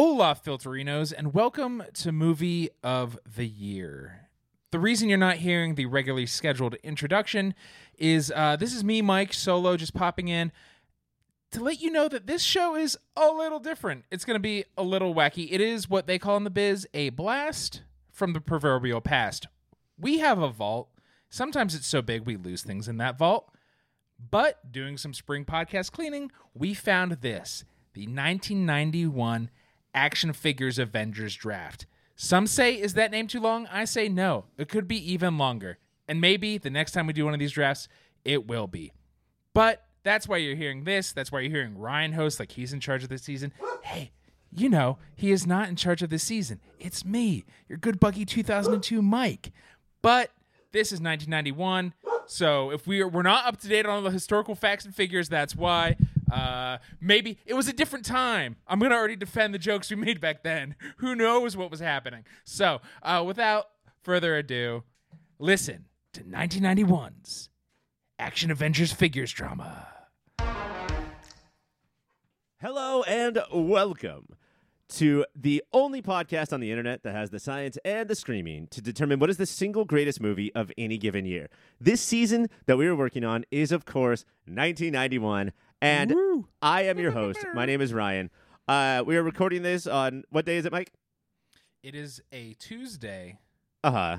Hola, Filterinos, and welcome to Movie of the Year. The reason you're not hearing the regularly scheduled introduction is uh, this is me, Mike, solo, just popping in to let you know that this show is a little different. It's going to be a little wacky. It is what they call in the biz a blast from the proverbial past. We have a vault. Sometimes it's so big we lose things in that vault. But doing some spring podcast cleaning, we found this the 1991 Action Figures Avengers Draft. Some say, is that name too long? I say no. It could be even longer. And maybe the next time we do one of these drafts, it will be. But that's why you're hearing this. That's why you're hearing Ryan host like he's in charge of this season. Hey, you know, he is not in charge of this season. It's me, your good Buggy 2002 Mike. But this is 1991. So if we are, we're not up to date on all the historical facts and figures, that's why. Uh, maybe it was a different time. I'm gonna already defend the jokes we made back then. Who knows what was happening? So uh, without further ado, listen to 1991's Action Avengers figures drama. Hello and welcome to the only podcast on the internet that has the science and the screaming to determine what is the single greatest movie of any given year. This season that we are working on is, of course, 1991, and I am your host. My name is Ryan. Uh, we are recording this on what day is it, Mike? It is a Tuesday, Uh huh.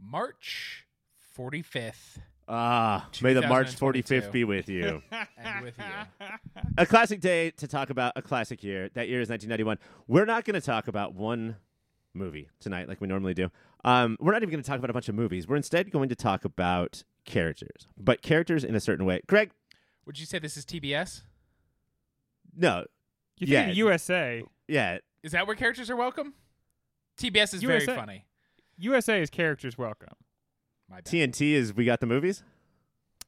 March 45th, Ah, may the March 45th be with you. and with you. a classic day to talk about a classic year. That year is 1991. We're not going to talk about one movie tonight like we normally do. Um, we're not even going to talk about a bunch of movies. We're instead going to talk about characters, but characters in a certain way. Greg, Would you say this is TBS? no, You Yeah. think USA? yeah, Is that where characters are welcome? TBS is very funny. USA is characters welcome. My bad. TNT is we got the movies.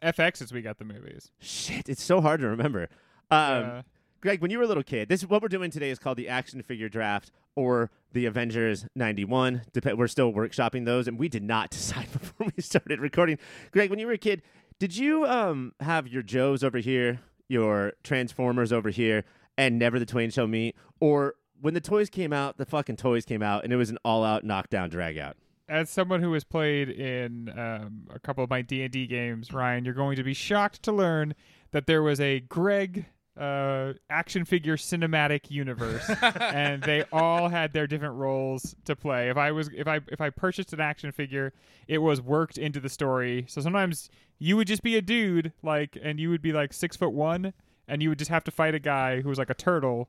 FX is we got the movies. Shit, it's so hard to remember. Um, Uh, Greg, when you were a little kid, this is what we're doing today is called the action figure draft or the Avengers 91. Dep- we're still workshopping those, and we did not decide before we started recording. Greg, when you were a kid, did you um, have your Joes over here, your Transformers over here, and never the Twain Shall Meet? Or when the toys came out, the fucking toys came out, and it was an all-out knockdown drag-out? as someone who has played in um, a couple of my D and D games, Ryan, you're going to be shocked to learn that there was a Greg uh, action figure cinematic universe, and they all had their different roles to play. If I was if I if I purchased an action figure, it was worked into the story. So sometimes you would just be a dude, like, and you would be like six foot one, and you would just have to fight a guy who was like a turtle,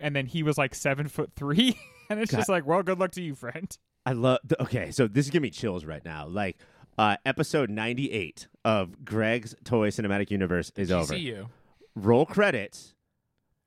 and then he was like seven foot three. And it's God. just like, well, good luck to you, friend. I love. th- Okay, so this is giving me chills right now. Like, uh, episode 98 of Greg's Toy Cinematic Universe is over. GCU. roll credits,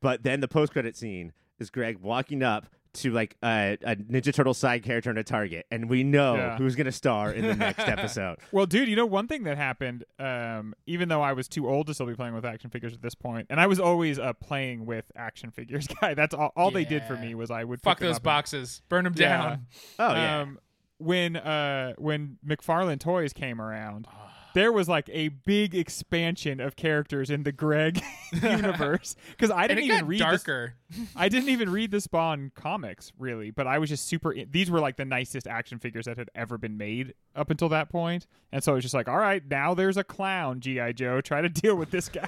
but then the post credit scene is Greg walking up to like a, a Ninja Turtle side character in a Target, and we know Yeah. who's gonna star in the next episode. Well, dude, you know one thing that happened. Um, even though I was too old to still be playing with action figures at this point, and I was always a playing with action figures guy. That's all. All they did for me was I would Fuck pick them those up and- boxes. Burn them Yeah. down. Oh yeah, Um, when uh when McFarlane Toys came around. There was like a big expansion of characters in the Greg universe because I didn't even read. Darker. I didn't even read the Spawn comics really, but I was just super. In, these were like the nicest action figures that had ever been made up until that point, and so it was just like, all right, now there's a clown, GI Joe. Try to deal with this guy.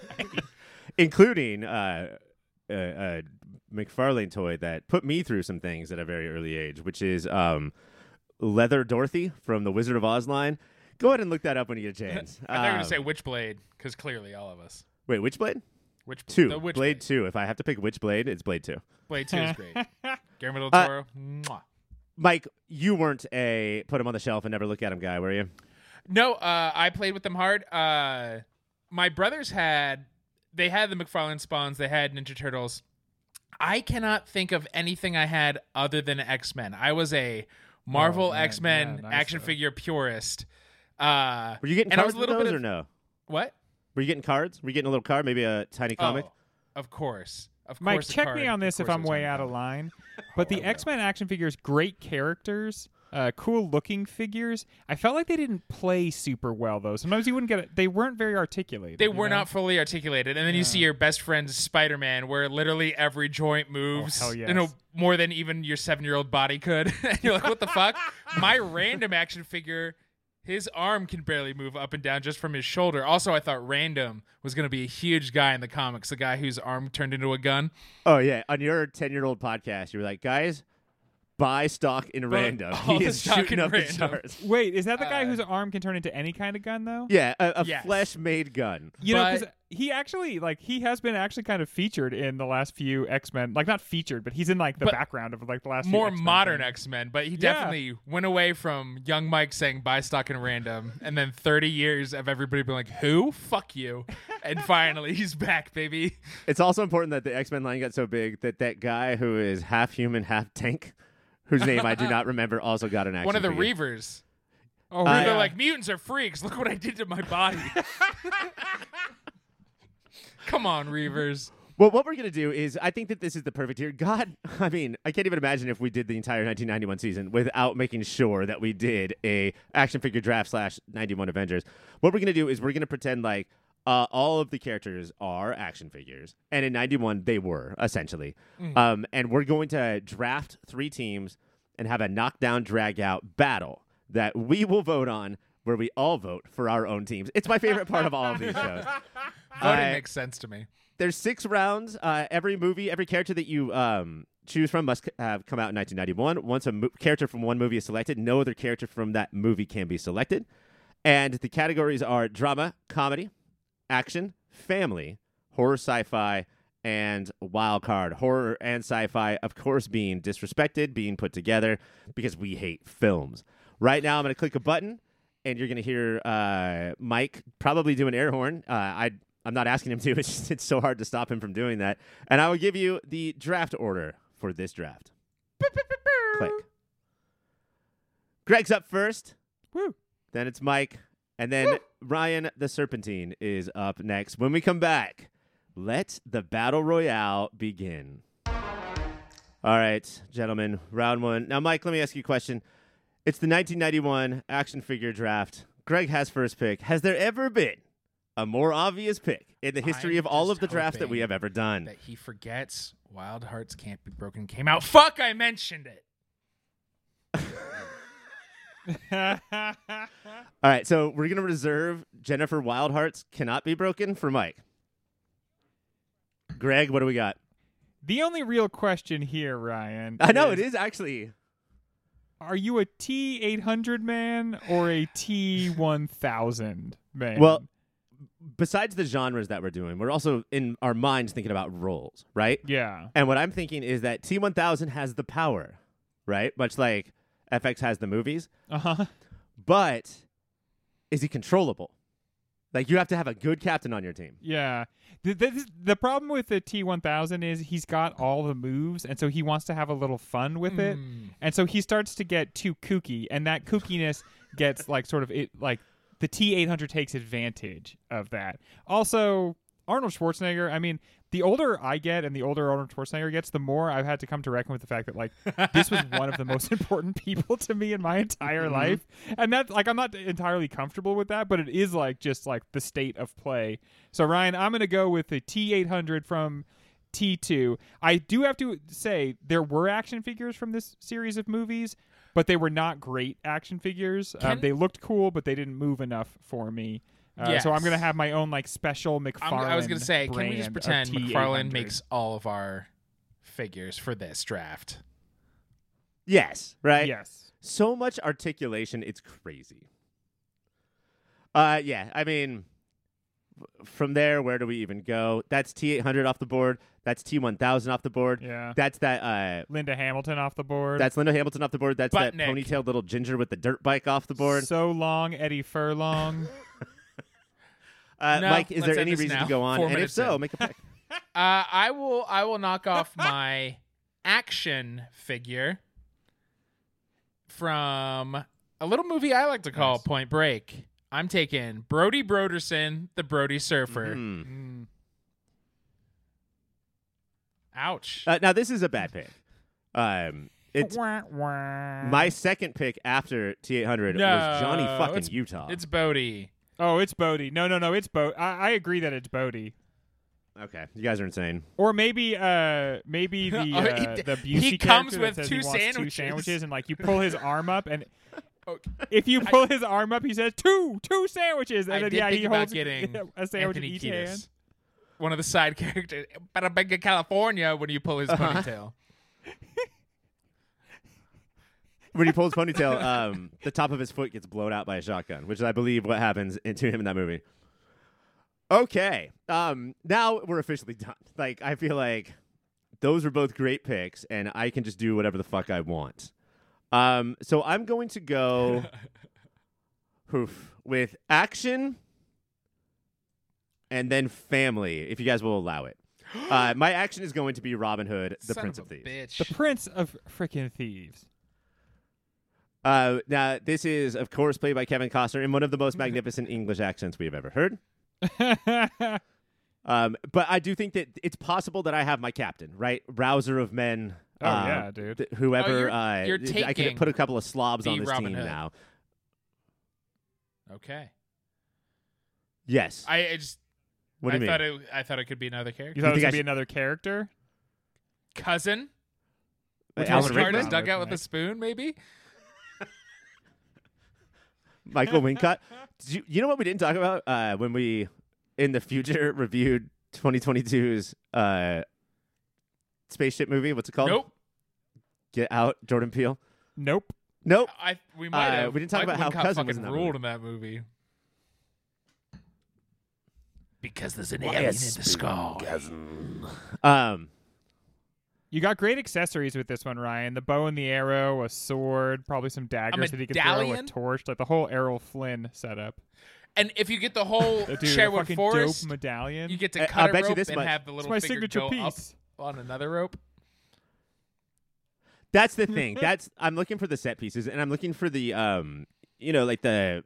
including uh, uh, uh, McFarlane toy that put me through some things at a very early age, which is um, Leather Dorothy from the Wizard of Oz line. Go ahead and look that up when you get a chance. I thought you were Um, going to say Witchblade, because clearly all of us. wait, which blade? Witch Two. The Witchblade. Blade two. If I have to pick which blade, it's Blade two. Blade 2 is great. Guillermo del Uh, Toro. mwah. Mike, you weren't a put him on the shelf and never look at him guy, were you? No, uh, I played with them hard. Uh, my brothers had they had the McFarlane Spawns, they had Ninja Turtles. I cannot think of anything I had other than X Men. I was a Marvel Oh, X Men yeah, nice, action though. figure purist. Uh, Were you getting And I was cards a with those bit or no? what? Were you getting cards? Were you getting a little card, maybe a tiny comic? Oh, of course, of Mike, course. a check card, me on this if I'm way tiny out of line. But the. X Men action figures, great characters, uh, cool looking figures. I felt like they didn't play super well though. Sometimes you wouldn't get it. They weren't very articulated. They were know? not fully articulated, and then you see your best friend's Spider-Man, where literally every joint moves, hell you know, yes. more than even your seven-year-old body could. and you're like, what the fuck? My random action figure, his arm can barely move up and down just from his shoulder. Also, I thought Random was going to be a huge guy in the comics, the guy whose arm turned into a gun. Oh yeah, on your ten-year-old podcast, you were like, guys, buy stock in random. all He the is stock shooting in up the Random. charts. Wait, is that the guy Uh, whose arm can turn into any kind of gun though? Yeah, a, a Yes. flesh-made gun. You know, But- because he actually like he has been actually kind of featured in the last few X Men. Like not featured, but he's in like the But background of like the last few More X-Men modern things. X-Men, but he Yeah. definitely went away from young Mike saying buy stock in Random, and then 30 years of everybody being like, who? Fuck you. And finally, he's back, baby. It's also important that the X-Men line got so big that that guy who is half human, half tank, whose name I do not remember, also got an action One of the figure. Reavers. Oh, uh, yeah. They're like, mutants are freaks. Look what I did to my body. Come on, Reavers. Well, what we're gonna do is, I think that this is the perfect year. God, I mean, I can't even imagine if we did the entire 1991 season without making sure that we did a action figure draft slash 91 Avengers. What we're gonna do is we're gonna pretend like uh, all of the characters are action figures, and in 91 they were essentially. Um, and we're going to draft three teams and have a knockdown, drag out battle that we will vote on. Where we all vote for our own teams. It's my favorite part of all of these shows. Voting Uh, makes sense to me. there's six rounds. Uh, every movie, every character that you um, choose from must c- have come out in 1991. Once a mo- character from one movie is selected, no other character from that movie can be selected. And the categories are drama, comedy, action, family, horror, sci-fi, and wild card. Horror and sci-fi, of course, being disrespected, being put together because we hate films. Right now, I'm going to click a button, and you're going to hear uh, Mike probably do an air horn. Uh, I I'm not asking him to. It's just, it's so hard to stop him from doing that. And I will give you the draft order for this draft. Click. Greg's up first. Woo. Then it's Mike. And then Ryan the Serpentine is up next. When we come back, let the battle royale begin. All right, gentlemen, round one. Now, Mike, let me ask you a question. It's the 1991 action figure draft. Greg has first pick. Has there ever been a more obvious pick in the history I'm of all of the drafts that we have ever done? That he forgets Wild Hearts Can't Be Broken came out. Fuck, I mentioned it. All right, so we're going to reserve Jennifer Wildhearts Cannot Be Broken for Mike. Greg, what do we got? the only real question here, Ryan. I know it is actually. Are you a T eight hundred man or a T one thousand man? Well, besides the genres that we're doing, we're also in our minds thinking about roles, right? yeah. And what I'm thinking is that T1000 has the power, right? Much like FX has the movies, Uh huh. but is he controllable? Like you have to have a good captain on your team. Yeah. The, the, the problem with the T1000 is he's got all the moves, and so he wants to have a little fun with it. Mm. And so he starts to get too kooky, and that kookiness gets like sort of it like the T800 takes advantage of that. Also, Arnold Schwarzenegger, I mean, the older I get and the older Arnold Schwarzenegger gets, the more I've had to come to reckon with the fact that like this was one of the most important people to me in my entire life. And that like I'm not entirely comfortable with that, but it is like just like the state of play. So Ryan, I'm going to go with the T800 from T2. I do have to say there were action figures from this series of movies, but they were not great action figures. Um, they looked cool, but they didn't move enough for me. Uh, So I'm going to have my own like special McFarlane. I'm, I was going to say, can we just pretend of McFarlane T800? makes all of our figures for this draft? Yes, right? Yes. So much articulation, it's crazy. Uh yeah, I mean from there where do we even go? That's T800 off the board. That's T1000 off the board. Yeah. That's that uh Linda Hamilton off the board. that's Linda Hamilton off the board. That's that Sputnik. ponytailed little ginger with the dirt bike off the board. So long, Eddie Furlong. Uh, No, Mike, is there any reason now. to go on? Four and if so, in. make a pick. Uh, I will. I will knock off my action figure from a little movie I like to call Nice. Point Break. I'm taking Brody Broderson, the Brody Surfer. Hmm. Mm. Ouch. Uh, now this is a bad pick. Um, It's my second pick after T800 No, was Johnny fucking Utah. It's Bodhi. Oh, it's Bodhi. No, no, no, it's Bodhi. I, I agree that it's Bodhi. okay, you guys are insane. Or maybe, uh, maybe the Oh, he uh, d- the Busey he comes character that with says two he wants two sandwiches. sandwiches, and like you pull his arm up, and Oh, if you pull his arm up, he says two, two sandwiches, and I then did yeah, think he about holds getting a sandwich in Anthony each Kiedis. hand. One of the side characters. Bada bing, California when you pull his Uh-huh. ponytail. When he pulls ponytail, um, the top of his foot gets blown out by a shotgun, which is, I believe, what happens in- to him in that movie. Okay, um, now we're officially done. Like, I feel like those were both great picks, and I can just do whatever the fuck I want. Um, so I'm going to go, oof, with action, and then family, if you guys will allow it. Uh, my action is going to be Robin Hood, the Son Prince of of Thieves. bitch. The Prince of freaking Thieves. Uh, now, this is, of course, played by Kevin Costner in one of the most magnificent English accents we have ever heard. Um, but I do think that it's possible that I have my captain, right? Rouser of men. Oh, uh, yeah, dude. th- whoever. Oh, you're- uh, you're I can put a couple of slobs on this Robin team Hood. now. okay. Yes. I, I just. what do I you thought mean? it. I thought it could be another character. You thought it was I gonna be should- another character? Cousin. With Alan Rickman? heart is Rickman? dug out with a spoon, maybe. Michael Wincott. Did you, you know what we didn't talk about uh, when we, in the future, reviewed 2022's uh, spaceship movie? What's it called? Nope. Get Out, Jordan Peele. Nope. Nope. I we might Uh, have. we didn't talk Michael about how Wincott Cousin was fucking in that ruled in that movie. Because there's an Why alien in the skull. Um, You got great accessories with this one, Ryan. The bow and the arrow, a sword, probably some daggers that he can throw, a torch, like the whole Errol Flynn setup. And if you get the whole Dude, a Sherwood fucking Forest, dope medallion. you get to cut a bet you rope this and much. have the it's little my finger signature go piece. up on another rope. that's the thing. That's I'm looking for the set pieces, and I'm looking for the um, you know, like the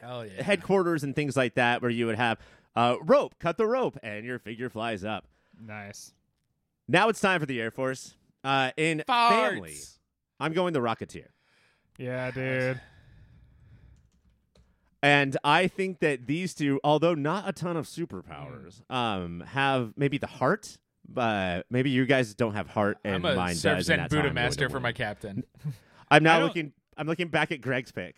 Hell yeah. headquarters and things like that, where you would have uh, rope, cut the rope, and your figure flies up. Nice. Now it's time for the Air Force. Uh, in family, I'm going the Rocketeer. Yeah, dude. And I think that these two, although not a ton of superpowers, um, have maybe the heart. But maybe you guys don't have heart, and I'm a mine Surf does. Zen and that's how Buddha I'm going to master for my captain. I'm now looking. I'm looking back at Greg's pick.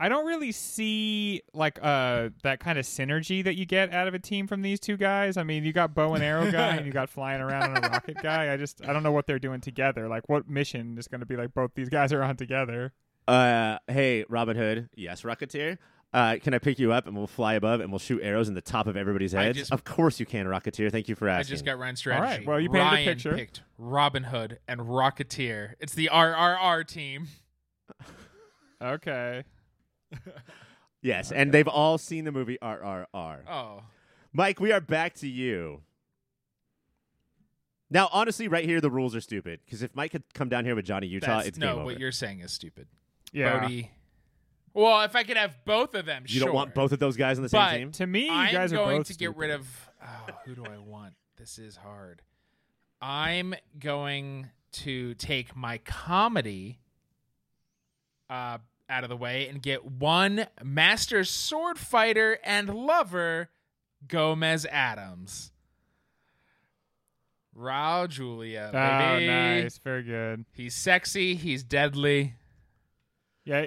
I don't really see like uh that kind of synergy that you get out of a team from these two guys. I mean, you got bow and arrow guy and you got flying around on a rocket guy. I just I don't know what they're doing together. Like what mission is going to be like both these guys are on together? Uh, hey, Robin Hood. Yes, Rocketeer. Uh, can I pick you up and we'll fly above and we'll shoot arrows in the top of everybody's I heads? just- of course you can, Rocketeer. Thank you for asking. I just got Ryan's strategy. right, well, you painted a picture. picked Robin Hood and Rocketeer. It's the RRR team. Okay. Yes, and they've all seen the movie RRR. Oh. Mike, we are back to you. Now, honestly, right here the rules are stupid because if Mike could come down here with Johnny Utah, That's, it's no, game over. what you're saying is stupid. Yeah. Bodhi. Well, Well, if I could have both of them, you sure. don't want both of those guys on the But- same team. To me, you I'm guys are going both to get rid of. Oh, who do I want? This is hard. I'm going to take my comedy uh, out of the way and get one master sword fighter and lover, Gomez Addams. Raul Julia, Oh, baby. nice. Very good. He's sexy. He's deadly. Yeah.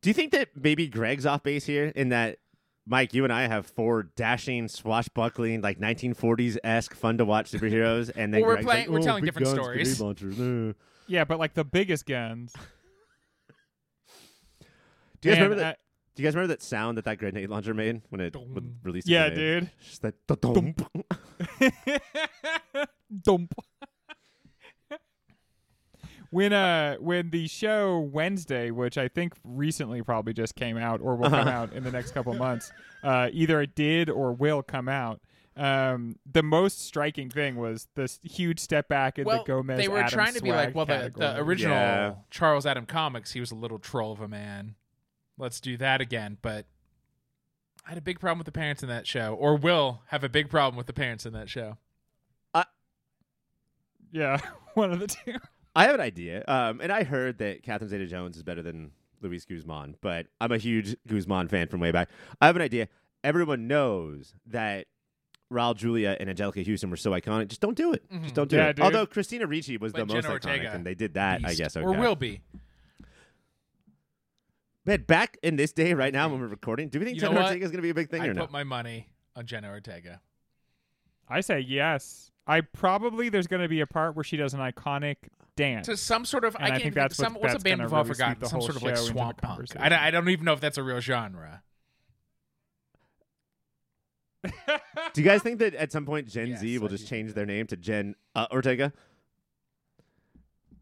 Do you think that maybe Greg's off base here in that Mike, you and I have four dashing, swashbuckling, like 1940s esque, fun to watch superheroes, and then Well, we're Greg's playing- like, we're "Oh, telling big different guns, stories." Grenade launchers, uh." Yeah, but like the biggest guns. Do you guys remember that? I- Do you guys remember that sound that that grenade launcher made when it would release? yeah, grenade? dude. Just that da-dum. Dump. when uh when the show Wednesday, which I think recently probably just came out or will come out in the next couple months, uh, either it did or will come out. Um, the most striking thing was this huge step back in well, the Gomez. they were Addams trying to be like, well, the, the original Yeah. Charles Adam comics, he was a little troll of a man. Let's do that again. But I had a big problem with the parents in that show, or will have a big problem with the parents in that show. I Yeah, one of the two. I have an idea, um, and I heard that Catherine Zeta-Jones is better than Luis Guzman, but I'm a huge Guzman fan from way back. I have an idea. Everyone knows that Raul Julia and Anjelica Huston were so iconic. Just don't do it. Just mm-hmm. don't do Yeah, it. dude. Although Christina Ricci was Let the most Jenna iconic, Ortega and they did that, I guess. Okay. Or will be. Man, back in this day, right now when we're recording, do we think You Jenna? Ortega is going to be a big thing I or put not? my money on Jenna Ortega. I say yes. I probably there's going to be a part where she does an iconic dance. To some sort of, And I I can't think even- that's what- some, what's a band gonna we've all forgotten? the Some whole sort of like show swamp punk. I I don't even know if that's a real genre. Do you guys think that at some point Gen Yes, Z will I just change their name to Gen uh, Ortega?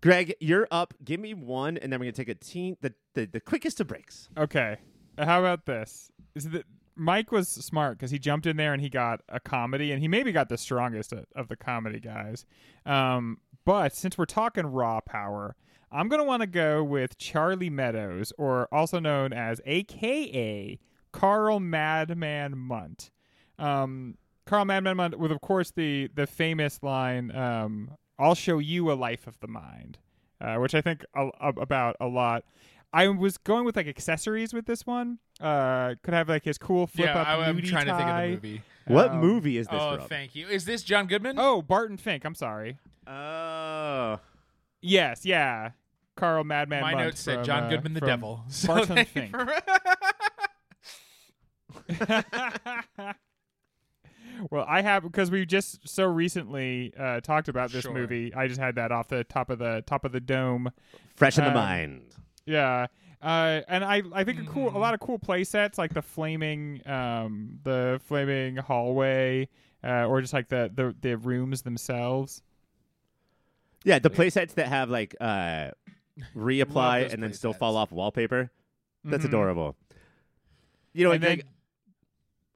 Greg, you're up. Give me one, and then we're gonna take a teen the the, the quickest of breaks. Okay. How about this? Is that Mike was smart because he jumped in there and he got a comedy, and he maybe got the strongest of, of the comedy guys. Um, but since we're talking raw power, I'm gonna want to go with Charlie Meadows, or also known as AKA Carl Madman Mundt. Um, Carl Madman with of course the the famous line, um, "I'll show you a life of the mind," uh, which I think a, a- about a lot. I was going with like accessories with this one. Uh, could have like his cool flip yeah, up I, I'm nudie trying to think of tie. the movie. What Um, movie is this Oh, from? thank you. Is this John Goodman? Oh, Barton Fink. I'm sorry. Oh, Yes, yeah. Carl Madman. My Mundt notes said from, John uh, Goodman the devil. So Barton Fink. for- well, I have because we just so recently uh, talked about this Sure. movie. I just had that off the top of the top of the dome. fresh in the Um, mind. Yeah. Uh, and I, I think a cool, a Mhm. lot of cool play sets like the flaming, um, the flaming hallway, uh, or just like the, the, the rooms themselves. Yeah, the play sets that have like uh, reapply and then still sets. fall off wallpaper. That's Mhm. adorable. You know what, And then- Greg?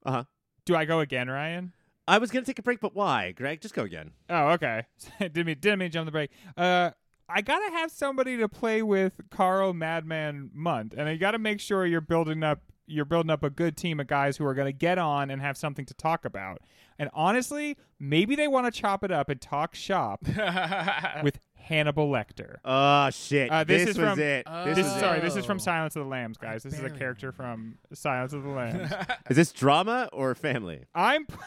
Uh huh. Do I go again, Ryan? I was gonna take a break, but why, Greg? Just go again. Oh, okay. didn't mean didn't mean to jump the break. Uh, I gotta have somebody to play with Carl Madman Mundt, and I gotta make sure you're building up you're building up a good team of guys who are gonna get on and have something to talk about. And honestly, maybe they want to chop it up and talk shop with Hannibal Lecter. Oh shit! Uh, this is was from- it. This This is it. sorry. This is Oh. from Silence of the Lambs, guys. This is a character from Silence of the Lambs. Is this drama or family? I'm putting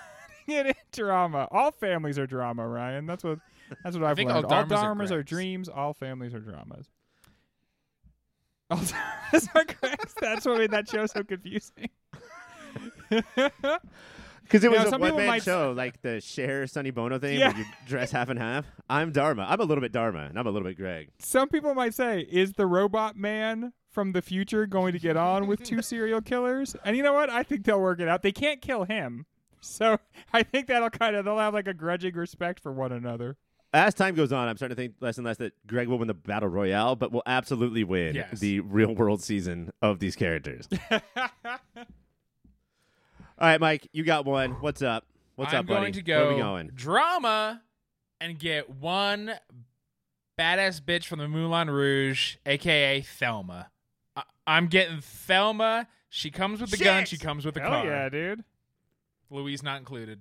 it in drama. All families are drama, Ryan. That's what that's what I've think all learned. All dharmas are dharmas are Greg's. dreams. All families are dramas. All dharmas are Greg's. That's what made that show so confusing. Because it was Now, a one man show, like the Cher Sonny Bono thing, Yeah. where you dress half and half. I'm Dharma. I'm a little bit Dharma, and I'm a little bit Greg. Some people might say, "Is the robot man from the future going to get on with two serial killers?" And you know what? I think they'll work it out. They can't kill him, so I think that'll kind of they'll have like a grudging respect for one another. As time goes on, I'm starting to think less and less that Greg will win the battle royale, but will absolutely win Yes. the real world season of these characters. All right, Mike, you got one. What's up? What's I'm up, buddy? going to Where are we going? drama and get one badass bitch from the Moulin Rouge, aka Thelma. I- I'm getting Thelma. She comes with the gun. She comes with the Hell car. yeah, dude. Louise not included.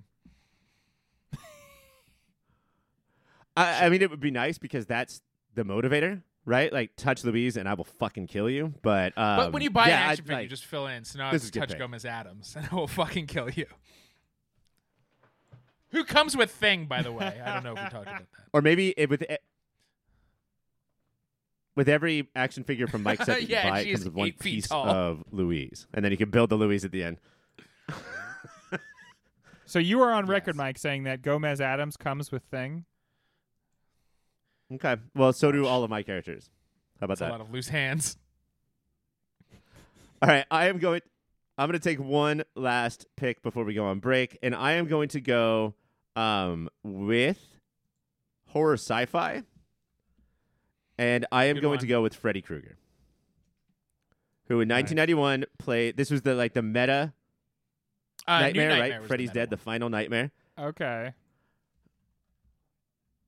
I, I mean, it would be nice because that's the motivator, right? Like, touch Louise and I will fucking kill you. But um, But when you buy yeah, an I- action figure, you like- just fill in. So now This have is to good touch pick. Gomez Addams, and I will fucking kill you. Who comes with Thing, by the way? I don't know if we talked about that. or maybe it, with e- with every action figure from Mike set that you Yeah, buy, it comes with one eight feet piece tall. of Louise, and then you can build the Louise at the end. So you are on record, Yes. Mike, saying that Gomez Addams comes with Thing. Okay. Well, so do all of my characters. How about That's a that? lot of loose hands. All right, I am going. I'm going to take one last pick before we go on break, and I am going to go um, with horror sci-fi, and I am Good going one. to go with Freddy Krueger, who in 1991 played. This was the like the meta Uh, nightmare, right? Freddy's dead, the final nightmare. Okay.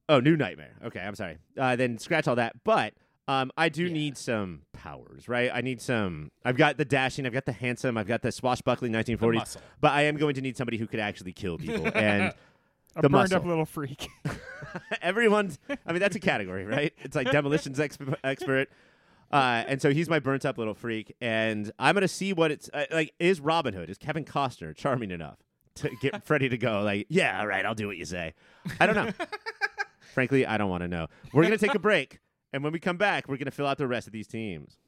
Oh, new nightmare. Okay, I'm sorry. Uh, then scratch all that. But um, I do Yeah. need some powers, right? I need some. I've got the dashing. I've got the handsome. I've got the swashbuckling one. The 1940s. But I am going to need somebody who could actually kill people. and A The burned up little freak. Everyone's. I mean, that's a category, right? It's like demolitions exp- expert. Uh, and so he's my burnt up little freak, and I'm gonna see what it's uh, like. Is Robin Hood, is Kevin Costner charming enough to get Freddie to go? Like, yeah, all right, I'll do what you say. I don't know. Frankly, I don't want to know. We're gonna take a break, and when we come back, we're gonna fill out the rest of these teams.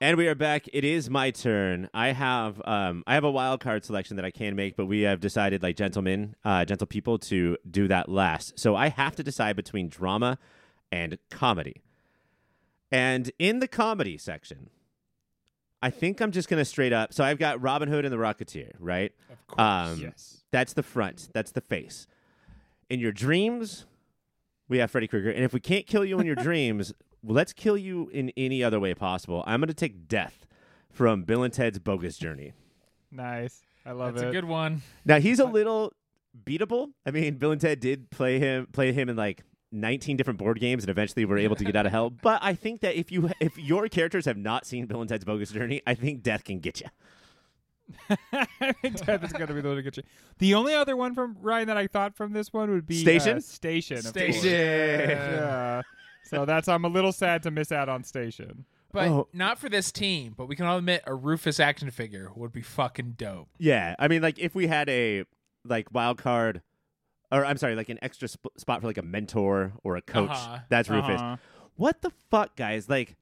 And we are back. It is my turn. I have um, I have a wild card selection that I can make, but we have decided, like gentlemen, uh, gentle people, to do that last. So I have to decide between drama and comedy. And in the comedy section, I think I'm just gonna straight up. So I've got Robin Hood and the Rocketeer, right? Of course. Um, yes. That's the front. That's the face. In your dreams, we have Freddy Krueger. And if we can't kill you in your dreams, let's kill you in any other way possible. I'm going to take death from Bill and Ted's Bogus Journey. Nice. I love That's it. a good one. Now he's a little beatable. I mean, Bill and Ted did play him play him in like 19 different board games and eventually were able to get out of hell. But I think that if you if your characters have not seen Bill and Ted's Bogus Journey, I think death can get you. I think Death is going to be the one to get you. The only other one from Ryan that I thought from this one would be Station? Uh, Station. of Station. Yeah. So that's I'm a little sad to miss out on Station. But Oh. not for this team. But we can all admit a Rufus action figure would be fucking dope. Yeah, I mean, like if we had a like wild card, or I'm sorry, like an extra sp- spot for like a mentor or a coach. Uh-huh. That's Rufus. Uh-huh. What the fuck, guys? Like,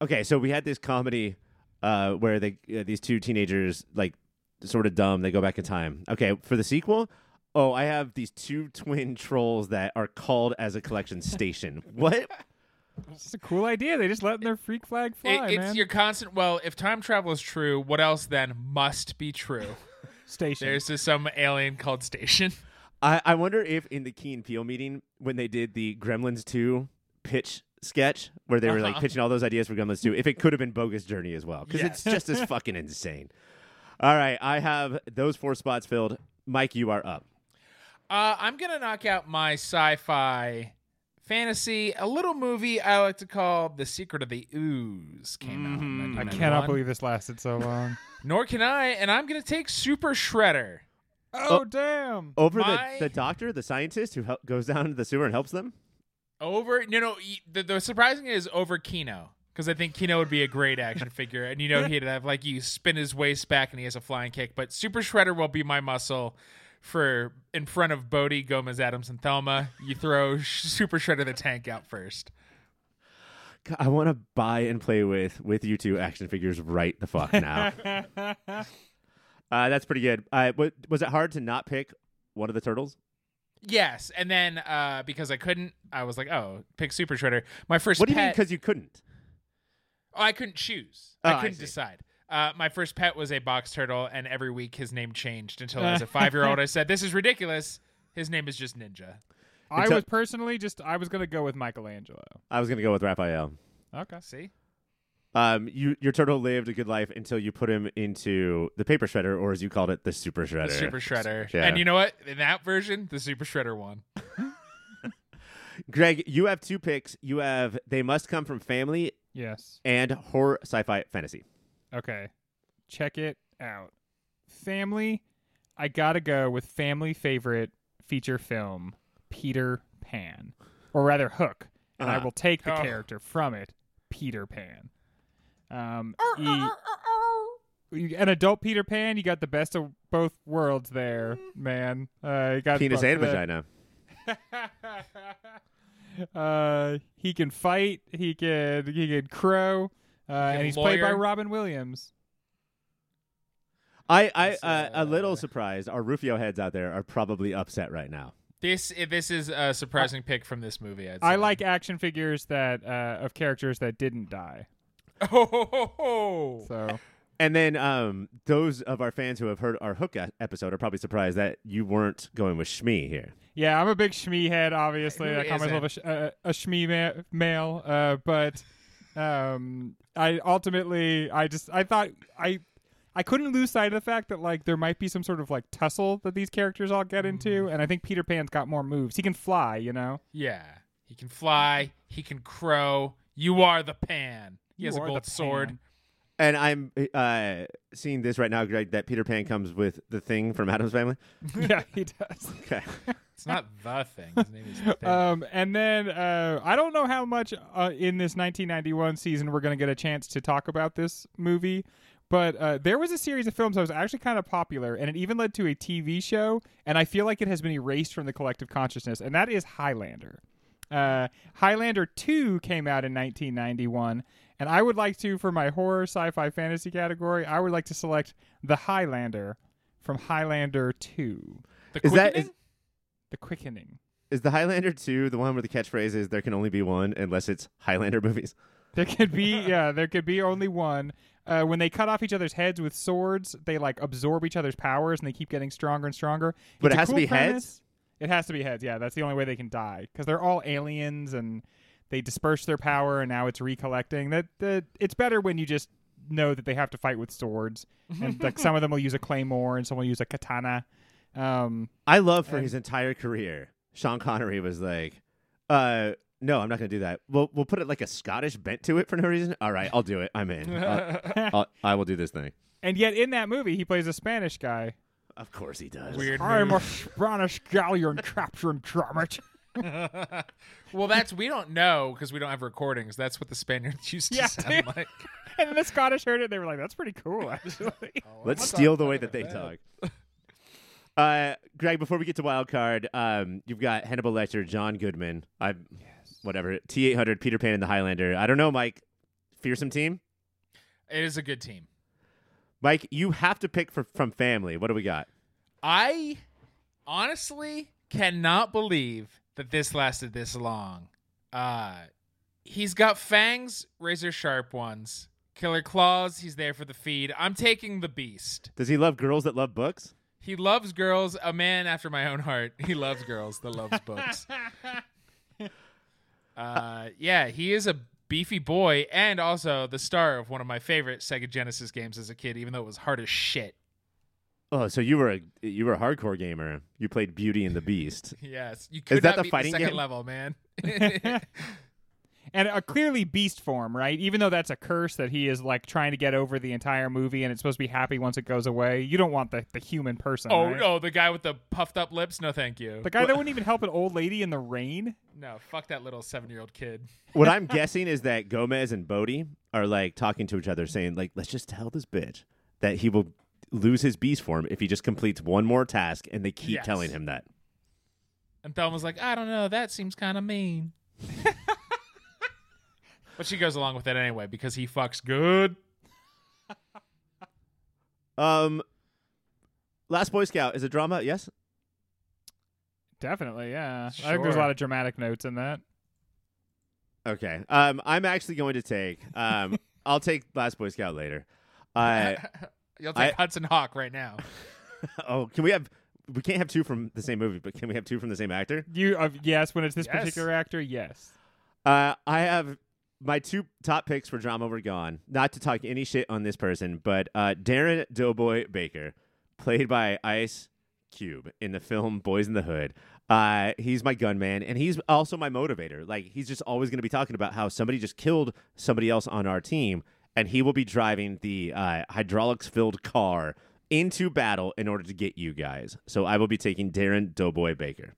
okay, so we had this comedy uh, where they uh, these two teenagers like sort of dumb. They go back in time. Okay, for the sequel. Oh, I have these two twin trolls that are called as a collection station. What? It's just a cool idea. They just letting their freak flag fly, It- it's man. your constant. Well, if time travel is true, what else then must be true? Station. There's just some alien called Station. I, I wonder if in the Key and Peele meeting when they did the Gremlins 2 pitch sketch where they were like Uh-huh. pitching all those ideas for Gremlins 2, if it could have been Bogus Journey as well. Because it's just as fucking insane. All right, I have those four spots filled. Mike, you are up. Uh, I'm gonna knock out my sci-fi fantasy, a little movie I like to call "The Secret of the Ooze." Came out. in Mhm. I I 1991. cannot believe this lasted so long. Nor can I, and I'm gonna take Super Shredder. oh, Oh. damn. Over My- the, the doctor, the scientist who hel- goes down to the sewer and helps them? Over, no, no. y- The, the surprising is over Keno because I think Keno would be a great action figure, and you know he'd have like you spin his waist back and he has a flying kick. But Super Shredder will be my muscle for in front of Bodhi, Gomez, Addams, and Thelma. You throw Super Shredder the tank out first. God, I want to buy and play with with you two action figures right the fuck now. uh, that's pretty good. Uh, was it hard to not pick one of the turtles? Yes, and then uh, because I couldn't, I was like, oh, pick Super Shredder. My first. What do you mean because you couldn't? Oh, I couldn't choose. Oh, I I couldn't see. decide. Uh, my first pet was a box turtle, and every week his name changed until as a five year old I said, This is ridiculous. His name is just Ninja. I Until- was personally just I was gonna go with Michelangelo. I was going to go with Raphael. Okay. See? Um, you your turtle lived a good life until you put him into the paper shredder, or as you called it, the super shredder. The Super Shredder. Yeah. And you know what? In that version, the Super Shredder won. Greg, you have two picks. You have they must come from family Yes. and horror, sci-fi, fantasy. Okay. Check it out. Family, I gotta go with family favorite feature film, Peter Pan. Or rather Hook. And I Uh-huh. will take the Oh. character from it, Peter Pan. Um oh, he- an adult Peter Pan, you got the best of both worlds there, man. Uh, you got Penis and the- vagina. uh, he can fight. He can he can crow. Uh, can and he's played by. Robin Williams. I, I This, uh, a little uh, surprised. Our Rufio heads out there are probably upset right now. This this is a surprising pick from this movie. I'd I like action figures that uh, of characters that didn't die. Oh, ho, ho, ho. So And then um, those of our fans who have heard our Hook episode are probably surprised that you weren't going with Shmi here. yeah, I'm a big Shmi head. Obviously, Who I call myself a, sh- isn't? a, a Shmee ma- male. Uh, but um, I ultimately I just I thought I. I couldn't lose sight of the fact that like there might be some sort of like tussle that these characters all get into, Mm-hmm. and I think Peter Pan's got more moves. He can fly, you know. Yeah. He can fly. He can crow. You are the pan. He You has a gold sword. Pan. And I'm uh, seeing this right now, Greg, that Peter Pan comes with the thing from Addams Family. yeah, he does. Okay. It's not the thing. His name is the thing. Um, and then uh, I don't know how much uh, in this 1991 season we're going to get a chance to talk about this movie, but uh, there was a series of films that was actually kind of popular, and it even led to a TV show. And I feel like it has been erased from the collective consciousness, and that is Highlander. Uh, Highlander 2 came out in 1991, and I would like to, for my horror, sci-fi, fantasy category, I would like to select The Highlander from Highlander 2, the is quickening? is- The Quickening. Is the Highlander 2 the one where the catchphrase is there can only be one unless it's Highlander movies? There could be, yeah, there could be only one. Uh, when they cut off each other's heads with swords, they like absorb each other's powers and they keep getting stronger and stronger. But it a has to cool be heads? It has to be heads. Yeah, that's the only way they can die because they're all aliens and they disperse their power and now it's recollecting. That that it's better when you just know that they have to fight with swords and like some of them will use a claymore and some will use a katana. Um, I love for And- his entire career, Sean Connery was like, uh, no, I'm not going to do that. We'll, we'll put it like a Scottish bent to it for no reason. All right, I'll do it. I'm in. I'll, I'll, I will do this thing. and yet in that movie he plays a Spanish guy. Of course he does. Weird. I'm a move. Spanish galleon captain, Drummond. well, that's we don't know because we don't have recordings. That's what the Spaniards used to Yeah, sound dude. like. And then the Scottish heard it. They were like, "That's pretty cool, actually." Let's steal the way that they talk. Uh, Greg, before we get to wild card, um, you've got Hannibal Lecter, John Goodman, I, whatever, T800, Peter Pan, and the Highlander. I don't know, Mike. Fearsome team, It is a good team. Mike. You have to pick for, from family. What do we got? I honestly cannot believe that this lasted this long. Uh he's got fangs, razor sharp ones. Killer claws, he's there for the feed. I'm taking the beast. Does he love girls that love books? He loves girls, a man after my own heart. He loves girls that loves books. Uh yeah, he is a beefy boy and also the star of one of my favorite Sega Genesis games as a kid, even though it was hard as shit. Oh, so you were a you were a hardcore gamer. You played Beauty and the Beast. Yes, you could that not the beat fighting the second game? level, man. and a clearly beast form, right? Even though that's a curse that he is like trying to get over the entire movie, and it's supposed to be happy once it goes away. You don't want the, the human person. Oh right? no, the guy with the puffed up lips? No, thank you. The guy that wouldn't even help an old lady in the rain. no, fuck that little seven year old kid. what I'm guessing is that Gomez and Bodie are like talking to each other, saying like, "Let's just tell this bitch that he will lose his beast form if he just completes one more task," and they keep Yes. telling him that. And Thelma's like, I don't know, that seems kind of mean. but she goes along with it anyway because he fucks good. Um, Last Boy Scout is a drama. Yes. Definitely, yeah. I think there's a lot of dramatic notes in that. Okay. Um, I'm actually going to take. Um, I'll take Last Boy Scout later. Uh, You'll take I- Hudson Hawk right now. oh, can we have? We can't have two from the same movie, but can we have two from the same actor? You, uh, yes, when it's this Yes. particular actor, yes. Uh, I have my two top picks for drama were gone. Not to talk any shit on this person, but uh, Darren Doughboy Baker, played by Ice Cube in the film Boys in the Hood. Uh, he's my gunman, and he's also my motivator. Like he's just always going to be talking about how somebody just killed somebody else on our team, and he will be driving the uh, hydraulics-filled car into battle in order to get you guys. So I will be taking Darren Doughboy Baker.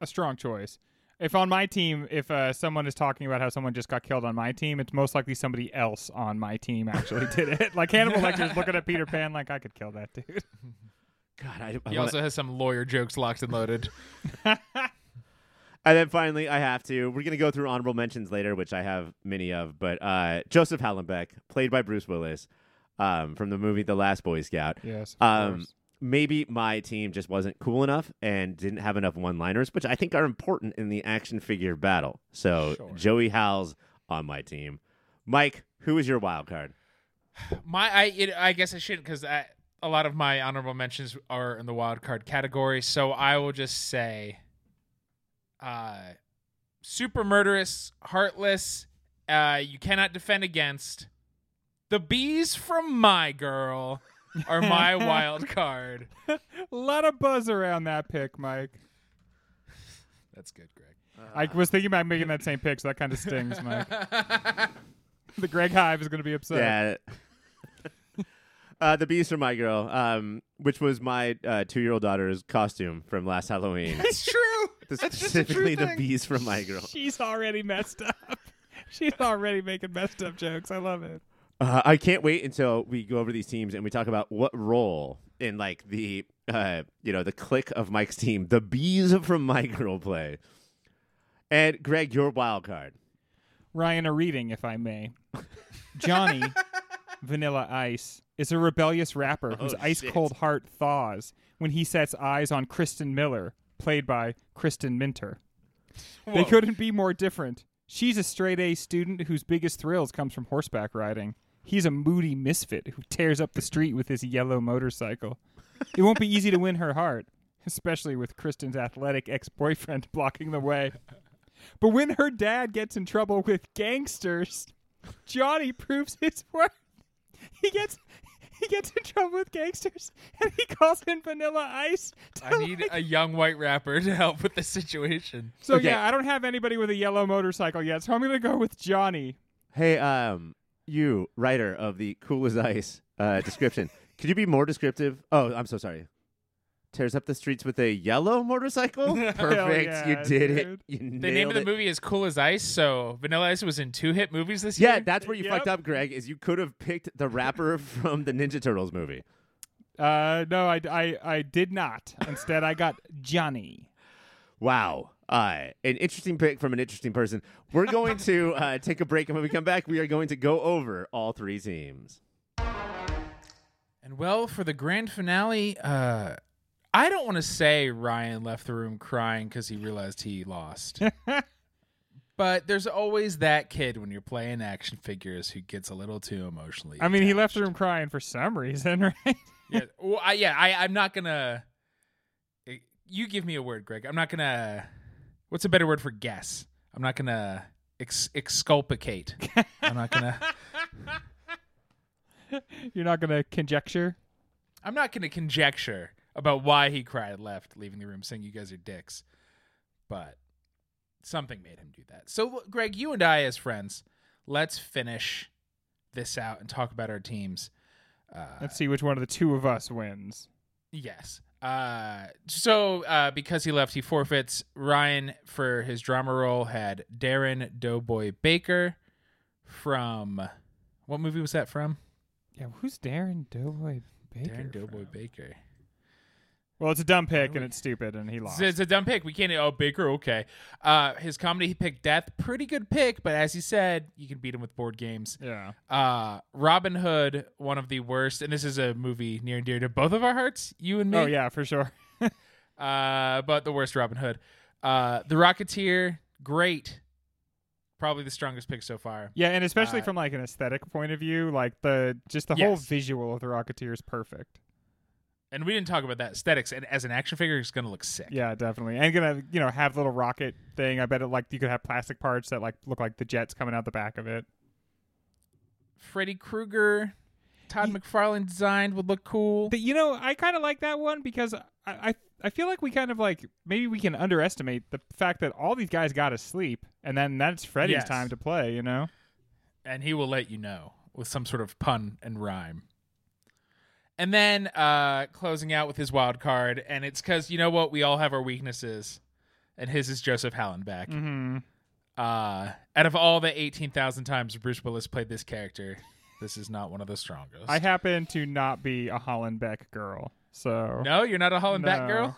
A strong choice. If on my team, if uh, someone is talking about how someone just got killed on my team, it's most likely somebody else on my team actually did it. Like Hannibal Lecter's looking at Peter Pan like I could kill that dude. God, I, I He wanna- also has some lawyer jokes locked and loaded. And then finally, I have to. We're gonna go through honorable mentions later, which I have many of. But uh, Joseph Hallenbeck, played by Bruce Willis, um, from the movie The Last Boy Scout. yes. Um, maybe my team just wasn't cool enough and didn't have enough one-liners, which I think are important in the action figure battle. So Sure. Joey Hal's on my team. Mike, who is your wild card? My, I, it, I guess I shouldn't because a lot of my honorable mentions are in the wild card category. So I will just say, uh, super murderous, heartless. Uh, you cannot defend against. The bees from my girl are my wild card. a lot of buzz around that pick, Mike. That's good, Greg. I was thinking about making that same pick, so that kind of stings, Mike. the Greg Hive is going to be upset. Yeah. uh, the bees from my girl, um, which was my uh, two-year-old daughter's costume from last Halloween. It's That's true specifically the bees from my girl. She's already messed up. She's already making messed up jokes. I love it. Uh, I can't wait until we go over these teams and we talk about what role in like the uh, you know the click of Mike's team the bees from my girl play. And Greg, your wild card. Ryan, a reading, if I may. Johnny, Vanilla Ice, is a rebellious rapper whose Oh, ice cold heart thaws when he sets eyes on Kristen Miller, played by Kristin Minter. They couldn't be more different. She's a straight A student whose biggest thrills comes from horseback riding. He's a moody misfit who tears up the street with his yellow motorcycle. It won't be easy to win her heart, especially with Kristen's athletic ex-boyfriend blocking the way. But when her dad gets in trouble with gangsters, Johnny proves his worth. He gets he gets in trouble with gangsters and he calls in Vanilla Ice. to, I need like- a young white rapper to help with the situation. so Okay. yeah, I don't have anybody with a yellow motorcycle yet, so I'm gonna go with Johnny. Hey, um, you writer of the cool as ice uh, description, could you be more descriptive? Oh, I'm so sorry. Tears up the streets with a yellow motorcycle. Perfect, yeah, you did dude. it. You The nailed name of the it. movie is Cool as Ice, so Vanilla Ice was in two hit movies this year. Yeah, that's where you Yep. fucked up, Greg. Is you could have picked the rapper from the Ninja Turtles movie. Uh, no, I, I, I did not. Instead, I got Johnny. Wow. Uh, an interesting pick from an interesting person. We're going to uh, take a break, and when we come back, we are going to go over all three teams. And well, for the grand finale, uh, I don't want to say Ryan left the room crying because he realized he lost. but there's always that kid when you're playing action figures who gets a little too emotionally. I mean, he left the room crying for some reason, right? yeah, well, I, yeah. I, I'm not gonna. eh, You give me a word, Greg. I'm not gonna. What's a better word for guess? I'm not gonna ex- exculpate. I'm not gonna. You're not gonna conjecture. I'm not gonna conjecture about why he cried and left, leaving the room, saying you guys are dicks. But something made him do that. So, Greg, you and I, as friends, let's finish this out and talk about our teams. Uh, Let's see which one of the two of us wins. Yes. Uh, so uh, because he left, he forfeits. Ryan for his drama role had Darrin Doughboy Baker from what movie was that from? Yeah, who's Darrin Doughboy Baker? Darrin Doughboy from? Baker. Well, it's a dumb pick and it's stupid, and he It's, lost. it's a dumb pick. We can't. Oh, Baker. Okay. Uh, his comedy, he picked Death. Pretty good pick, but as he said, you can beat him with board games. yeah. Uh, Robin Hood, one of the worst, and this is a movie near and dear to both of our hearts, you and me. Oh yeah, for sure. Uh, but the worst Robin Hood. Uh, the Rocketeer, great. Probably the strongest pick so far. Yeah, and especially Uh, from like an aesthetic point of view, like the just the whole visual of the Rocketeer is perfect. And we didn't talk about that aesthetics. And as an action figure, it's gonna look sick. Yeah, definitely. And gonna you know have little rocket thing. I bet it like you could have plastic parts that like look like the jets coming out the back of it. Freddy Krueger, Todd McFarlane designed would look cool. But you know, I kind of like that one because I, I I feel like we kind of like maybe we can underestimate the fact that all these guys got to sleep, and then that's Freddy's Yes. time to play. You know. and he will let you know with some sort of pun and rhyme. And then uh, closing out with his wild card, and it's because you know what we all have our weaknesses, and his is Joseph Hallenbeck. Mm-hmm. Uh, out of all the eighteen thousand times Bruce Willis played this character, this is not one of the strongest. I happen to not be a Hollenbeck girl, so no, you're not a Hollenbeck No. girl.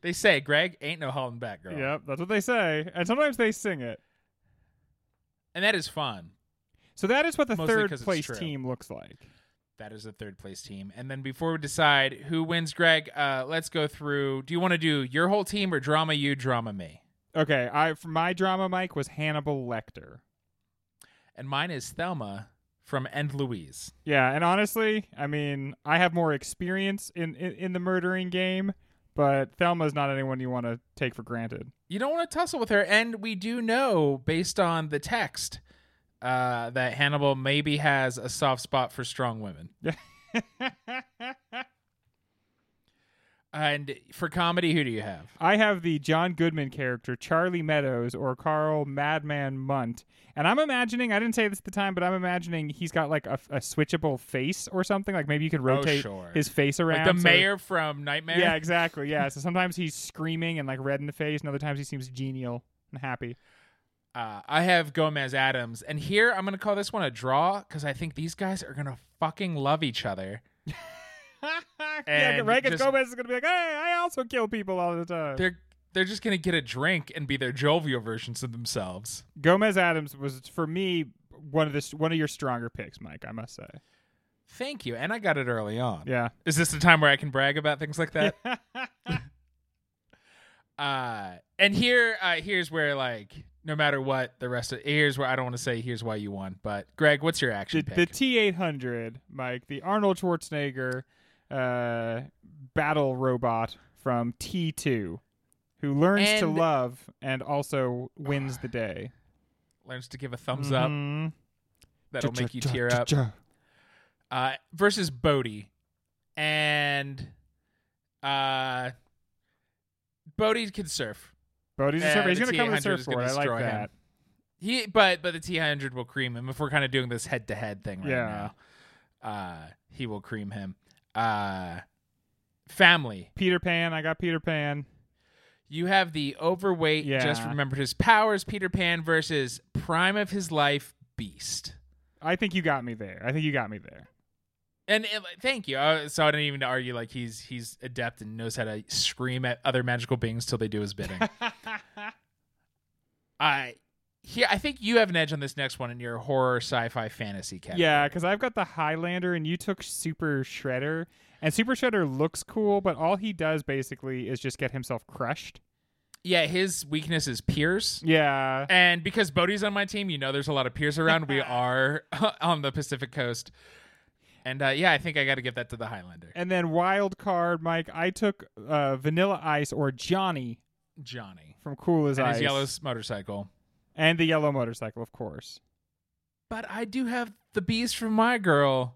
They say Greg ain't no Hollenbeck girl, Yep, that's what they say, and sometimes they sing it. and that is fun. So that is what the Mostly third place team looks like. That is a third place team. And then before we decide who wins, Greg, uh, let's go through. Do you want to do your whole team or drama you, drama me? Okay, I my drama mic was Hannibal Lecter. And mine is Thelma from and Louise. Yeah, and honestly, I mean, I have more experience in in, in the murdering game, but Thelma is not anyone you want to take for granted. You don't want to tussle with her. And we do know, based on the text, uh, that Hannibal maybe has a soft spot for strong women. And for comedy, who do you have? I have the John Goodman character, Charlie Meadows, or Carl Madman Mundt. And I'm imagining, I didn't say this at the time, but I'm imagining he's got like a, a switchable face or something. Like maybe you could rotate Oh, sure. his face around. Like the so- mayor from Nightmare? Yeah, exactly. Yeah. So sometimes he's screaming and like red in the face, and other times he seems genial and happy. Uh, I have Gomez Addams. And here, I'm going to call this one a draw because I think these guys are going to fucking love each other. yeah, And right? Gomez is gonna be like, "Hey, I also kill people all the time." They're they're just going to get a drink and be their jovial versions of themselves. Gomez Addams was for me one of the one of your stronger picks, Mike. I must say. Thank you. And I got it early on. Yeah. Is this the time where I can brag about things like that? uh and here uh here's where like no matter what the rest of here's where I don't want to say here's why you won, but Greg, what's your action the pick? T eight hundred, Mike, the Arnold Schwarzenegger uh, battle robot from T two, who learns to love and also wins the day. Learns to give a thumbs up. Mhm. That'll make you tear up. Uh versus Bodhi. And uh Bodhi can surf. Bodhi's a Uh. He's gonna come to T800 surfboard. I like him. that. He but but the T hundred will cream him if we're kind of doing this head to head thing right Yeah. now. Uh he will cream him. Uh family. Peter Pan. I got Peter Pan. You have the overweight, just Yeah. remembered his powers, Peter Pan versus prime of his life, Beast. I think you got me there. I think you got me there. And, like, thank you. Uh, so I didn't even argue like he's he's adept and knows how to scream at other magical beings till they do his bidding. I here I think you have an edge on this next one in your horror sci-fi fantasy category. Yeah, because I've got the Highlander and you took Super Shredder. And Super Shredder looks cool, but all he does basically is just get himself crushed. Yeah, his weakness is Piers. Yeah. And because Bodhi's on my team, you know there's a lot of Piers around. we are on the Pacific coast. And uh, yeah, I think I got to give that to the Highlander. And then wild card, Mike, I took uh, Vanilla Ice or Johnny Johnny. from Cool as And Ice. his yellow motorcycle. And the yellow motorcycle, of course. But I do have the bees from my girl.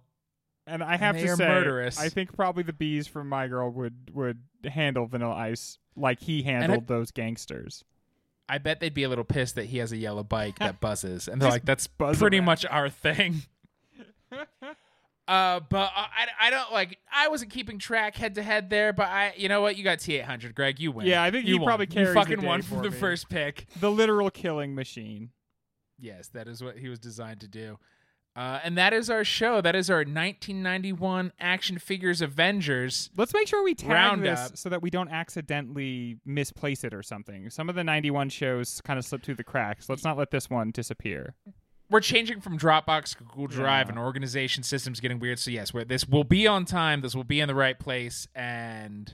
And I have they to say, murderous. I think probably the bees from My Girl would would handle Vanilla Ice like he handled those gangsters. I bet they'd be a little pissed that he has a yellow bike that buzzes, and they're like, "That's pretty around. much our thing." uh, but I, I don't like. I wasn't keeping track head to head there, but I, you know what? You got T eight hundred, Greg. You win. Yeah, I think you he won. probably carries You fucking won for the me. first pick. The literal killing machine. Yes, that is what he was designed to do. Uh, and that is our show. That is our 1991 action figures Avengers. Let's make sure we tag Roundup. this so that we don't accidentally misplace it or something. Some of the 91 shows kind of slip through the cracks. Let's not let this one disappear. We're changing from Dropbox Google Drive, Yeah. and organization systems getting weird. So yes, we're, this will be on time. This will be in the right place. And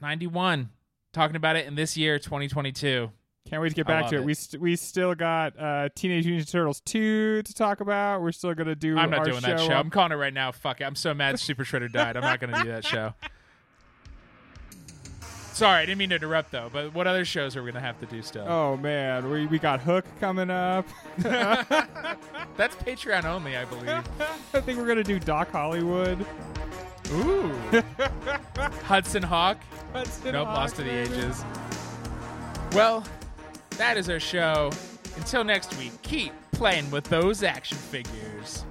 91, talking about it in this year, 2022. Can't wait to get back to it. it. We st- we still got uh, Teenage Mutant Ninja Turtles 2 to talk about. We're still going to do I'm not doing that show. on- I'm calling it right now. Fuck it. I'm so mad Super Shredder died. I'm not going to do that show. Sorry, I didn't mean to interrupt though. But what other shows are we to have to do still? Oh man, we we got Hook coming up. That's Patreon only, I believe. I think we're to do Doc Hollywood. Ooh. Hudson Hawk. Hudson Nope, Hawk, lost to the baby. ages. Well, that is our show. Until next week, keep playing with those action figures.